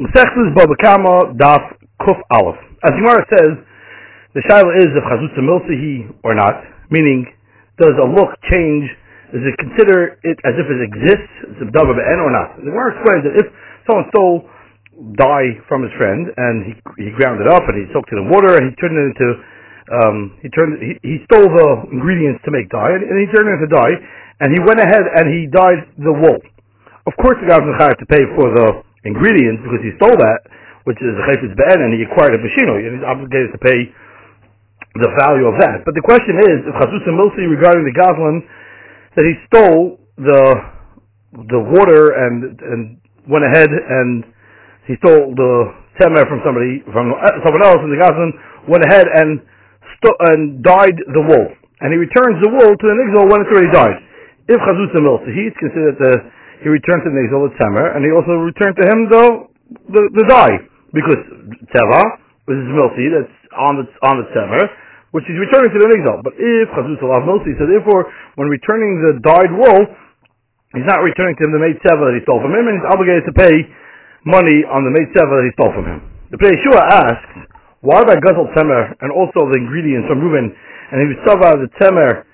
Mesechtes Baba Kama Daf Kuf Aleph. As Gemara says, the shaila is if Chazutza Milsihi or not, meaning does a look change? Does it consider it as if it exists, it's a Dava Be'en or not? The Gemara explains that if someone stole dye from his friend and he he ground it up and he soaked it in water and he turned it into um, he turned he, he stole the ingredients to make dye and, and he turned it into dye and he went ahead and he dyed the wool. Of course, the guy was to pay for the ingredients because he stole that, which is a chayfetz be'en, and he acquired a bashino, and he's obligated to pay the value of that. But the question is, if Chasus and Milsi regarding the Goslin, that he stole the the water and and went ahead and he stole the temer from somebody from uh, someone else, and the Goslin went ahead and and dyed the wool, and he returns the wool to the nigzal when it's already dyed. If Chazus and Milsi, he's considered the he returned to Nigzal the Temer, and he also returned to him the the, the dye because Teva, which is Milsi, that's on the on the Temer, which he's returning to the Nigzal. But if Chazus Alav Milsi, so therefore, when returning the dyed wool, he's not returning to him the made Teva that he stole from him, and he's obligated to pay money on the made Teva that he stole from him. The Yeshua asks, why by Gazal Temer and also the ingredients from Reuben, and he was the Temer,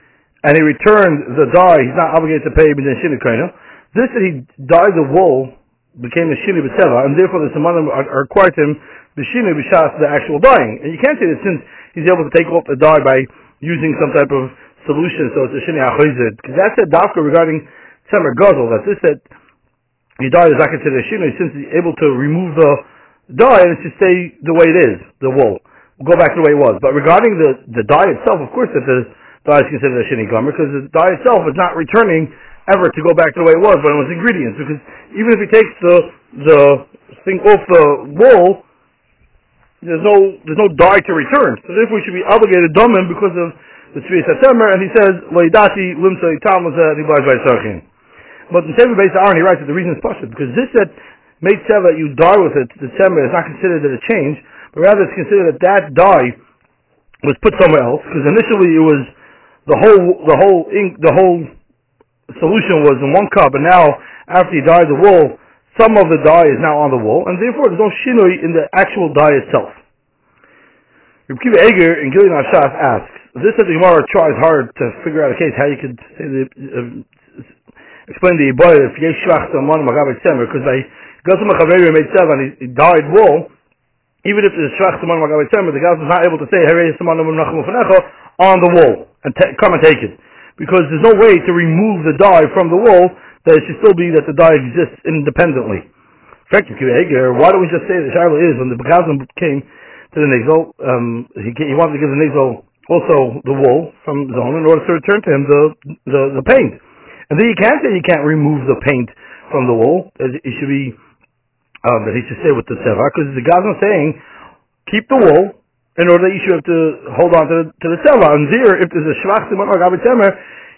and he returned the dye, he's not obligated to pay B'nai Shinikoino. This that he dyed the wool became a shini b'teva, and therefore the samanim are, are required the shini b'shas the actual dyeing. And you can't say that since he's able to take off the dye by using some type of solution, so it's a shini achoizid. Because that's a dafka regarding temer guzzle, that this that he dyed is not considered a shini since he's able to remove the dye and it should stay the way it is, the wool. Go back to the way it was. But regarding the, the dye itself, of course that the dye is considered a shini gomer, because the dye itself is not returning ever to go back to the way it was when it was ingredients. Because even if he takes the the thing off the wool, there's no there's no dye to return. So therefore, we should be obligated to him because of the Tzvi September. And he says loidati limsa italmaza by sarchin. But in Sefer Beis Aaron, he writes that the reason is pashut because this that made seva you dye with it December is not considered a change, but rather it's considered that that dye was put somewhere else because initially it was the whole the whole ink the whole solution was in one cup, and now after he dyed the wool, some of the dye is now on the wool, and therefore there's no shinoi in the actual dye itself. Reb Kiva Eiger in Gilead Ashaf asks, this that the Gemara tries hard to figure out a case how you could uh, explain the Iboy if Yesh Shvach Salmon Magavet Semer, because by Gosam Chaveri made seven, he, dyed wool, even if the Shvach Salmon Magavet Semer, the guy was not able to say Harei Salmon on the wall and t- come and take it because there's no way to remove the dye from the wool that it should still be that the dye exists independently. Why don't we just say the Shiloh is when the Bekazim came to the Nizal, um, he, he wanted to give the Nizal also the wool from his Zon in order to return to him the, the, the paint. And then you can't say you can't remove the paint from the wool. It should be um, that he should stay with the seva because the Gazan saying keep the wool in order that you should have to hold on to the, to the seva. And there, if there's a shvach simon or gabi temer,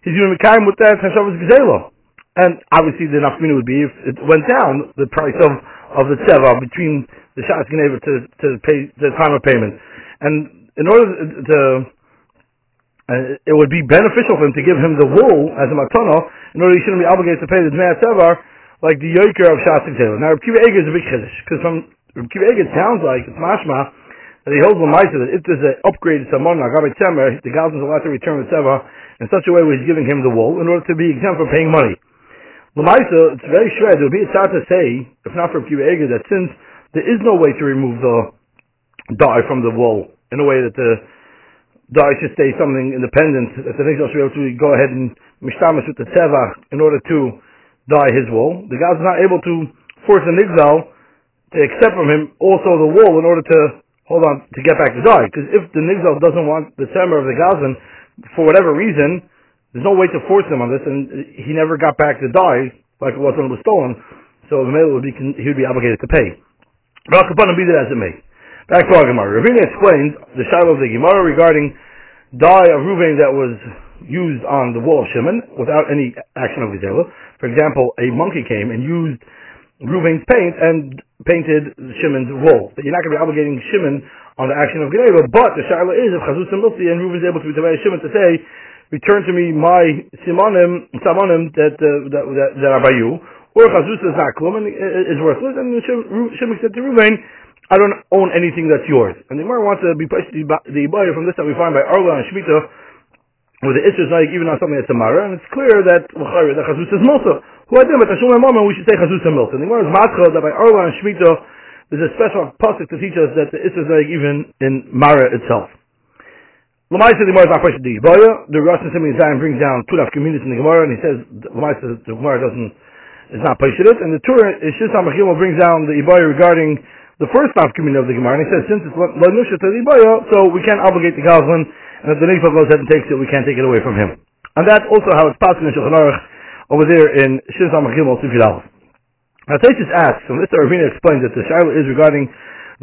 he's going to be kind with that hashavas gzela. And obviously, the nafmina would be if it went down the price of of the seva between the shas able to to pay the time of payment. And in order to uh, it would be beneficial for him to give him the wool as a matana in order he shouldn't be obligated to pay the dmei sevar like the yoker of shas Now, Reb Kiva Eiger is a big chiddush because from Reb Kiva Eiger sounds like it's mashma he holds the Lamaisa that if there's an upgrade upgraded Samon, Agabe Temer, the Gazan is allowed to return the Seva in such a way where he's giving him the wool in order to be exempt from paying money. The Lamaisa, it's very shred. It would be a sad to say, if not for Kiva Eiger, that since there is no way to remove the dye from the wool in a way that the dye should stay something independent, that the Nigel should be able to go ahead and mishtamish with the Seva in order to dye his wool, the Gazan is not able to force the Nigzal to accept from him also the wool in order to hold on to get back the dye. Because if the Nigzal doesn't want the Semer of the Gazan, for whatever reason, there's no way to force him on this, and he never got back the dye like it was when it was stolen. So the male would be he would be obligated to pay. But be that as it may. Back to our Gemara. Ravina explains the shadow of the Gemara regarding dye of Ruvain that was used on the wall of Shimon without any action of Gazela. For example, a monkey came and used Ruvain's paint and painted Shimon's wall. That you're not going to be obligating Shimon on the action of Geneva, but the Shaila is if Chazuz and Milsi and Reuven's able to be Shimon to say, return to me my simonim, simonim that, uh, that, that, that are by you, or Chazusa is not Klum and is worthless, and Shimon said to Ruvain, I don't own anything that's yours. And the Gemara wants to be pushed the Ibaya from this that we find by Arla and Shemitah, where the Isra is like even on something that's Tamara, and it's clear that that Chazus is Milsa. Who I did, but Tashum Mama, we should say Chazus Milsa. And the Gemara is Matcha that by Arla and Shemitah, there's a special pasuk to teach us that the Isra is like even in Mara itself. The Gemara is the Rosh Hashanah Zion brings down two half communities in the Gemara, and he says the Gemara doesn't is not pushed it. And the Torah is Shisham brings down the Ibaya regarding the first half community of the Gemara, and he says since it's Lanusha to the Ibaya, so we can't obligate the Gazlan, and if the Nifah goes ahead and takes it, we can't take it away from him. And that's also how it's passed in Shulchan Aruch over there in Shin Samach Gimel Sifid Now Taisus asks, and Mr. Ravina explains that the Shiloh is regarding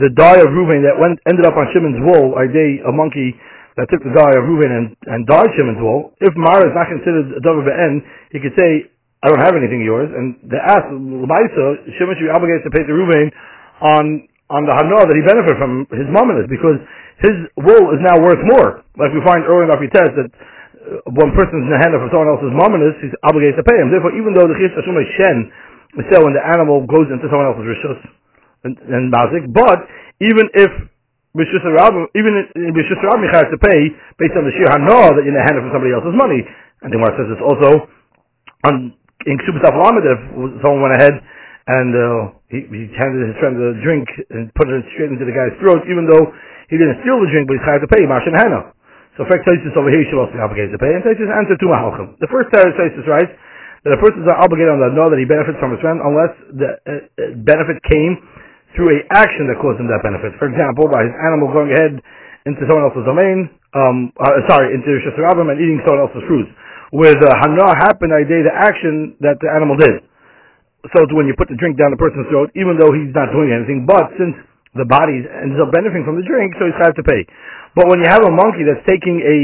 the dye of Reuven that went ended up on Shimon's wool, they a monkey that took the dye of Reuven and, and dyed Shimon's wool? If Mara is not considered a dove of N, he could say, I don't have anything yours, and they ask, L'maisa, Shimon should be obligated to pay to Reuven on on the hana that he benefited from his mamonis because his wool is now worth more. Like we find earlier in our test that one person's nehena from someone else's mamonis, he's obligated to pay him. Therefore, even though the chis asuma shen is when the animal goes into someone else's rishus and, and mazik, but even if Bishus even in Bishus Rabbi has to pay based on the sheer hana that you nehena from somebody else's money. And the Gemara says it's also on in Ksubas if someone went ahead and uh, he, he handed his friend the drink and put it straight into the guy's throat, even though he didn't steal the drink, but he's had to pay Mash and Hannah. So fact Taisus over here should also be obligated to pay, and Taisus answered to Mahalchim. The first Taisus writes that a person is obligated on the know that he benefits from his friend unless the uh, uh, benefit came through a action that caused him that benefit. For example, by his animal going ahead into someone else's domain, um, uh, sorry, into Shasarabim and eating someone else's fruits. Where the Hana happened, I did the action that the animal did so when you put the drink down the person's throat, even though he's not doing anything, but since the body ends up benefiting from the drink, so he's has to pay. But when you have a monkey that's taking a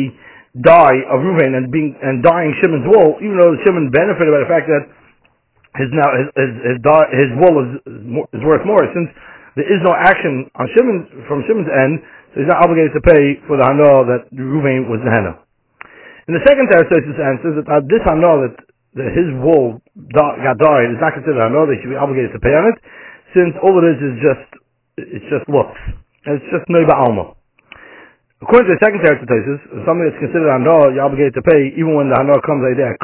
dye of Reuven and being and Shimon's wool, even though Shimon benefited by the fact that his now his his his, his wool is, is worth more, since there is no action on Shimon from Shimon's end, so he's not obligated to pay for the hana that Reuven was the hana. In the second Tarasosis answers that this hana that that his wool got dyed is not considered know they should be obligated to pay on it, since all it is is just it's just looks. And it's just noiba alma. According to the second Teretz something that's considered hana, you're obligated to pay even when the hana comes like that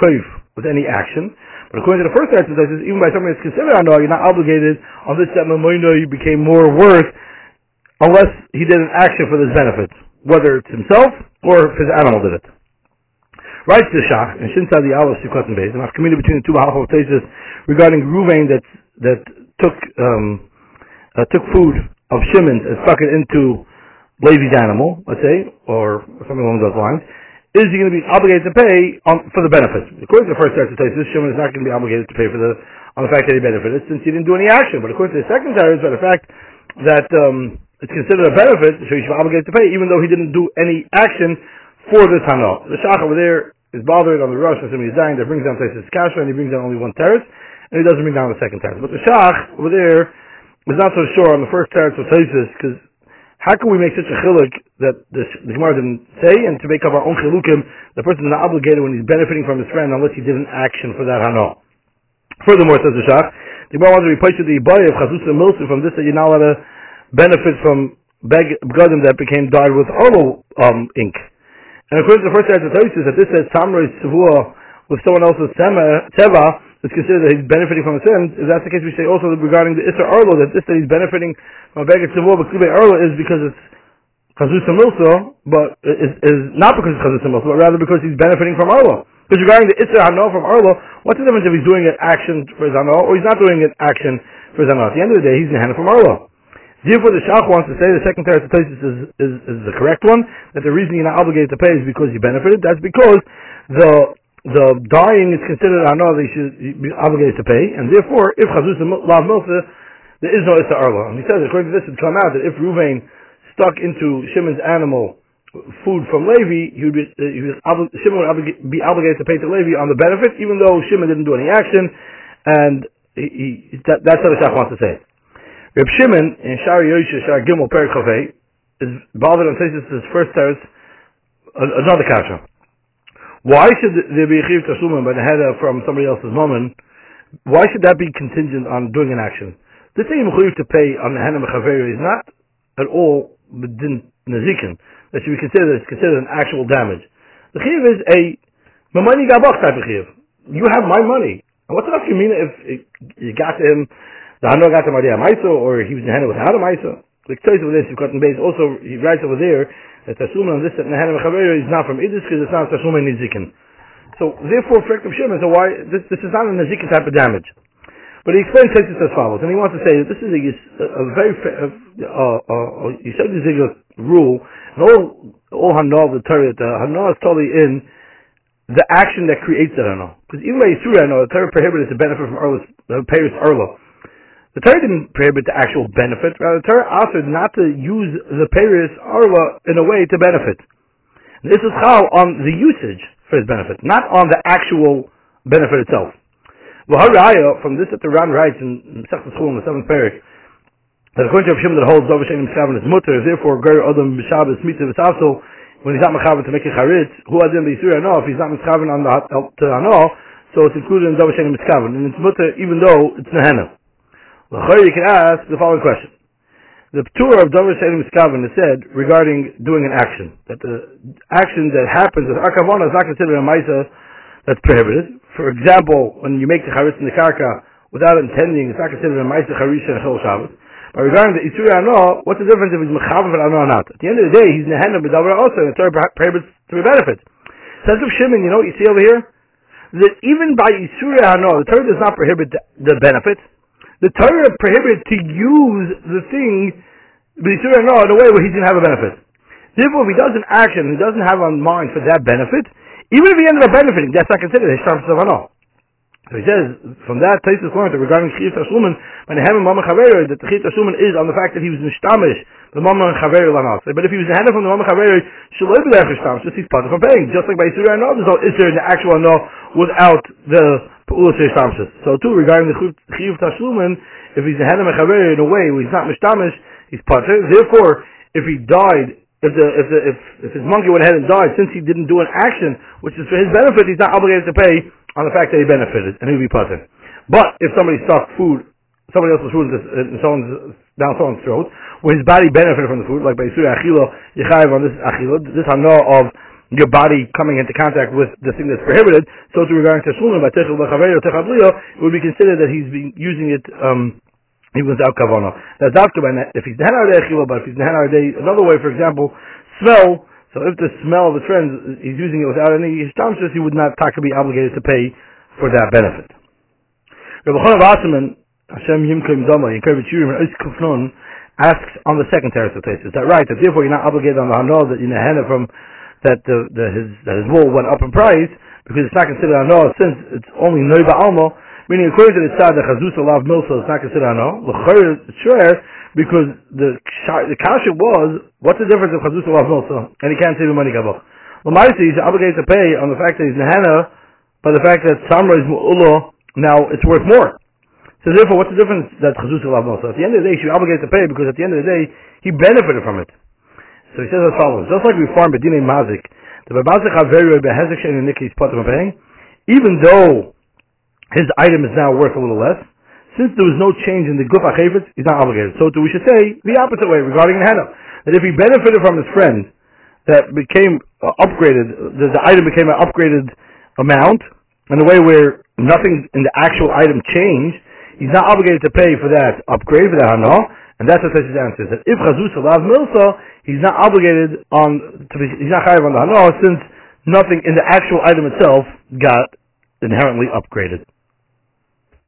with any action. But according to the first Teretz even by something that's considered hana, you're not obligated on this that mamoino you became more worth unless he did an action for this benefit, whether it's himself or if his animal did it. Writes the Shach, and Shin the Aleph Sukkot and Beis, and I've communicated between the two halachot tesis regarding Ruvain that that took um, uh, took food of Shimon and stuck it into Levi's animal, let's say, or something along those lines. Is he going to be obligated to pay on, for the benefits? According to the first tesis, Shimon is not going to be obligated to pay for the on the fact that he benefited since he didn't do any action. But according to the second tesis, by the fact that um, it's considered a benefit, so he should be obligated to pay, even though he didn't do any action for this Hana. The Shach over there is bothered on the rush and somebody's dying, that brings down Taisus Kasha, and he brings down only one teretz, and he doesn't bring down the second teretz. But the Shach, over there, is not so sure on the first teretz of Taisus, because how can we make such a chiluk that the, the Gemara didn't say, and to make up our own chilukim, the person is not obligated when he's benefiting from his friend unless he did an action for that hana. Furthermore, says the Shach, the Gemara wants to replace the Ibaya of Chazus and Milsu from this that you're not allowed to benefit from begadim that became dyed with Arlo um, ink. And according to the first Eretz that this says Samrei Tzavua with someone else's Teva is considered that he's benefiting from a sin. If that's the case, we say also regarding the Isra Arlo that this that he's benefiting from a Tzavua but Klibei Arlo is because it's Chazus Milso, but is, is not because it's Chazus Milso, but rather because he's benefiting from Arlo. Because regarding the Isra Hano from Arlo, what's the difference if he's doing an action for his Hano or he's not doing an action for his Hano? At the end of the day, he's in Hana from Arlo. Therefore, the Shach wants to say the second Teretz is, is, is the correct one, that the reason you're not obligated to pay is because you benefited. That's because the the dying is considered know that you should be obligated to pay, and therefore, if Chazuz Lav Milsa, there is no Issa Arla. And he says, according to this, it come out that if Ruvain stuck into Shimon's animal food from Levi, he would be, uh, he was obli- Shimon would oblig- be obligated to pay to Levi on the benefit, even though Shimon didn't do any action, and he, he, that, that's what the Shach wants to say. Reb Shimon in Shar Yosha Shar Gimel Perik Chavei is bothered on Tesis first teretz another kasha. Why should there be a chiv tasumim by the head from somebody else's moment why should that be contingent on doing an action? The thing you to pay on the Mechaveri is not at all Bedin Nazikin. That should be considered, It's considered an actual damage. The Chiv is a Mamani Gabach type of Chiv. You have my money. And what's enough you mean if you got him, the Hannah got to Maria Maiso, or he was in Hannah without a Maiso? The Ktois over this, you've got in base. Also, he writes over there that Tasuma on this, that Hannah Mechaveri is not from Idris, because it's not Tasuma Nizikin. So therefore, for of Shimon, so why this, this is not a nazikin type of damage. But he explains it as follows, and he wants to say that this is a, a, very you said this is rule, and all all hanal the Torah, the hanal is totally in the action that creates the hanal. Because even by Yisura hanal, the Torah prohibited the benefit from Erla's, the Paris Erla. The Torah didn't prohibit the actual benefit, rather the Torah asked not to use the Paris Erla in a way to benefit. This is how on the usage for his benefit, not on the actual benefit itself. V'haraya, from this that the Ran writes in Masechet School in the seventh parak, that according to Rav that holds Dov Hashem Miskavan is mutter, therefore Ger Adam B'Shabbos Mitzvah V'Savsel, when he's not mechavan to make a charitz, who adin b'yisur ano, if he's not mechavan on the ano, so it's included in Dov Hashem Miskavan, and it's mutter even though it's nehena. L'chayr you can ask the following question. The tour of Dover Shalom Miskavan is said regarding doing an action. That the action that happens with Akavana is not considered a Maisa that's prohibited. For example, when you make the Charitz in the Karka without intending, it's not considered a Maisa Charisha and Chol Shabbos. But regarding the Isuri Ano, what's the difference if he's Mechavan for Ano or not? At the end of the day, he's Nehenna B'Davar also, and the Torah prohibits to be benefit. Sense of Shimon, you know what you see over here? That even by Isuri Ano, the Torah does not prohibit the, the benefit the Torah prohibits to use the thing b'isur no in a way where he didn't have a benefit. Therefore, if he does an action he doesn't have on mind for that benefit, even if he ended up benefiting, that's not considered a sham savano. So he says, from that Taisus learned that regarding Chiyut Tashlumen, when Hemen Mama Chaveru, that the Chiyut Tashlumen is on the fact that he was mishtamish, the Mama Chaveru Lanas. But if he was a hand from the Mama Chaveru, Shaloi B'lech Mishtamish, just he's part of paying. Just like by Yisur no, there's no Isser in the actual no without the so too, regarding the Chiyuv Tashlumen, if he's a Henem Mechaber in a way where he's not Mishtamish, he's Pater. Therefore, if he died, if the, if the, if, if his monkey went ahead and died, since he didn't do an action, which is for his benefit, he's not obligated to pay on the fact that he benefited, and he'll be Pater. But, if somebody stuck food, somebody else's food in someone's, down someone's throat, where his body benefited from the food, like by Surah Achila, Yechayev on this Achila, this know of your body coming into contact with the thing that's prohibited. So to regarding Teshulun by Techel it would be considered that he's been using it um, even without kavana. That's after by if he's nehanar but if he's nehanar another way, for example, smell. So if the smell of the trend he's using it without any ishtamshus, he would not taka be obligated to pay for that benefit. Rabbi Chonav Asaman, Hashem Yimkim Dama, Yinker B'Shurim, and asks on the second teretz of Is that right? That therefore you're not obligated on the hanol that you nehena from that the, the, his that his wool went up in price because it's not considered ano since it's only noiba almo. Meaning, according to the side, the chazusa lav milsa is not considered ano. L'chayr sure because the the kasha was what's the difference of lav milsa and he can't save money gabach. Lamaisi he's obligated to pay on the fact that he's nehana by the fact that samra is mu'ulah now it's worth more. So therefore, what's the difference that lav milsa? At the end of the day, he should be obligated to pay because at the end of the day he benefited from it. So he says as follows: Just like we farm bedine mazik, the mazik haveri behezek shein nikis potem paying, even though his item is now worth a little less, since there was no change in the guf achevet, he's not obligated. So we should say the opposite way regarding the henna, that if he benefited from his friend that became uh, upgraded, the, the item became an upgraded amount, in a way where nothing in the actual item changed, he's not obligated to pay for that upgrade for that hana, and that's what Tesh's answer is that if Chazus allows Milsa, he's not obligated on to be, he's not chayav on the Hanoah since nothing in the actual item itself got inherently upgraded.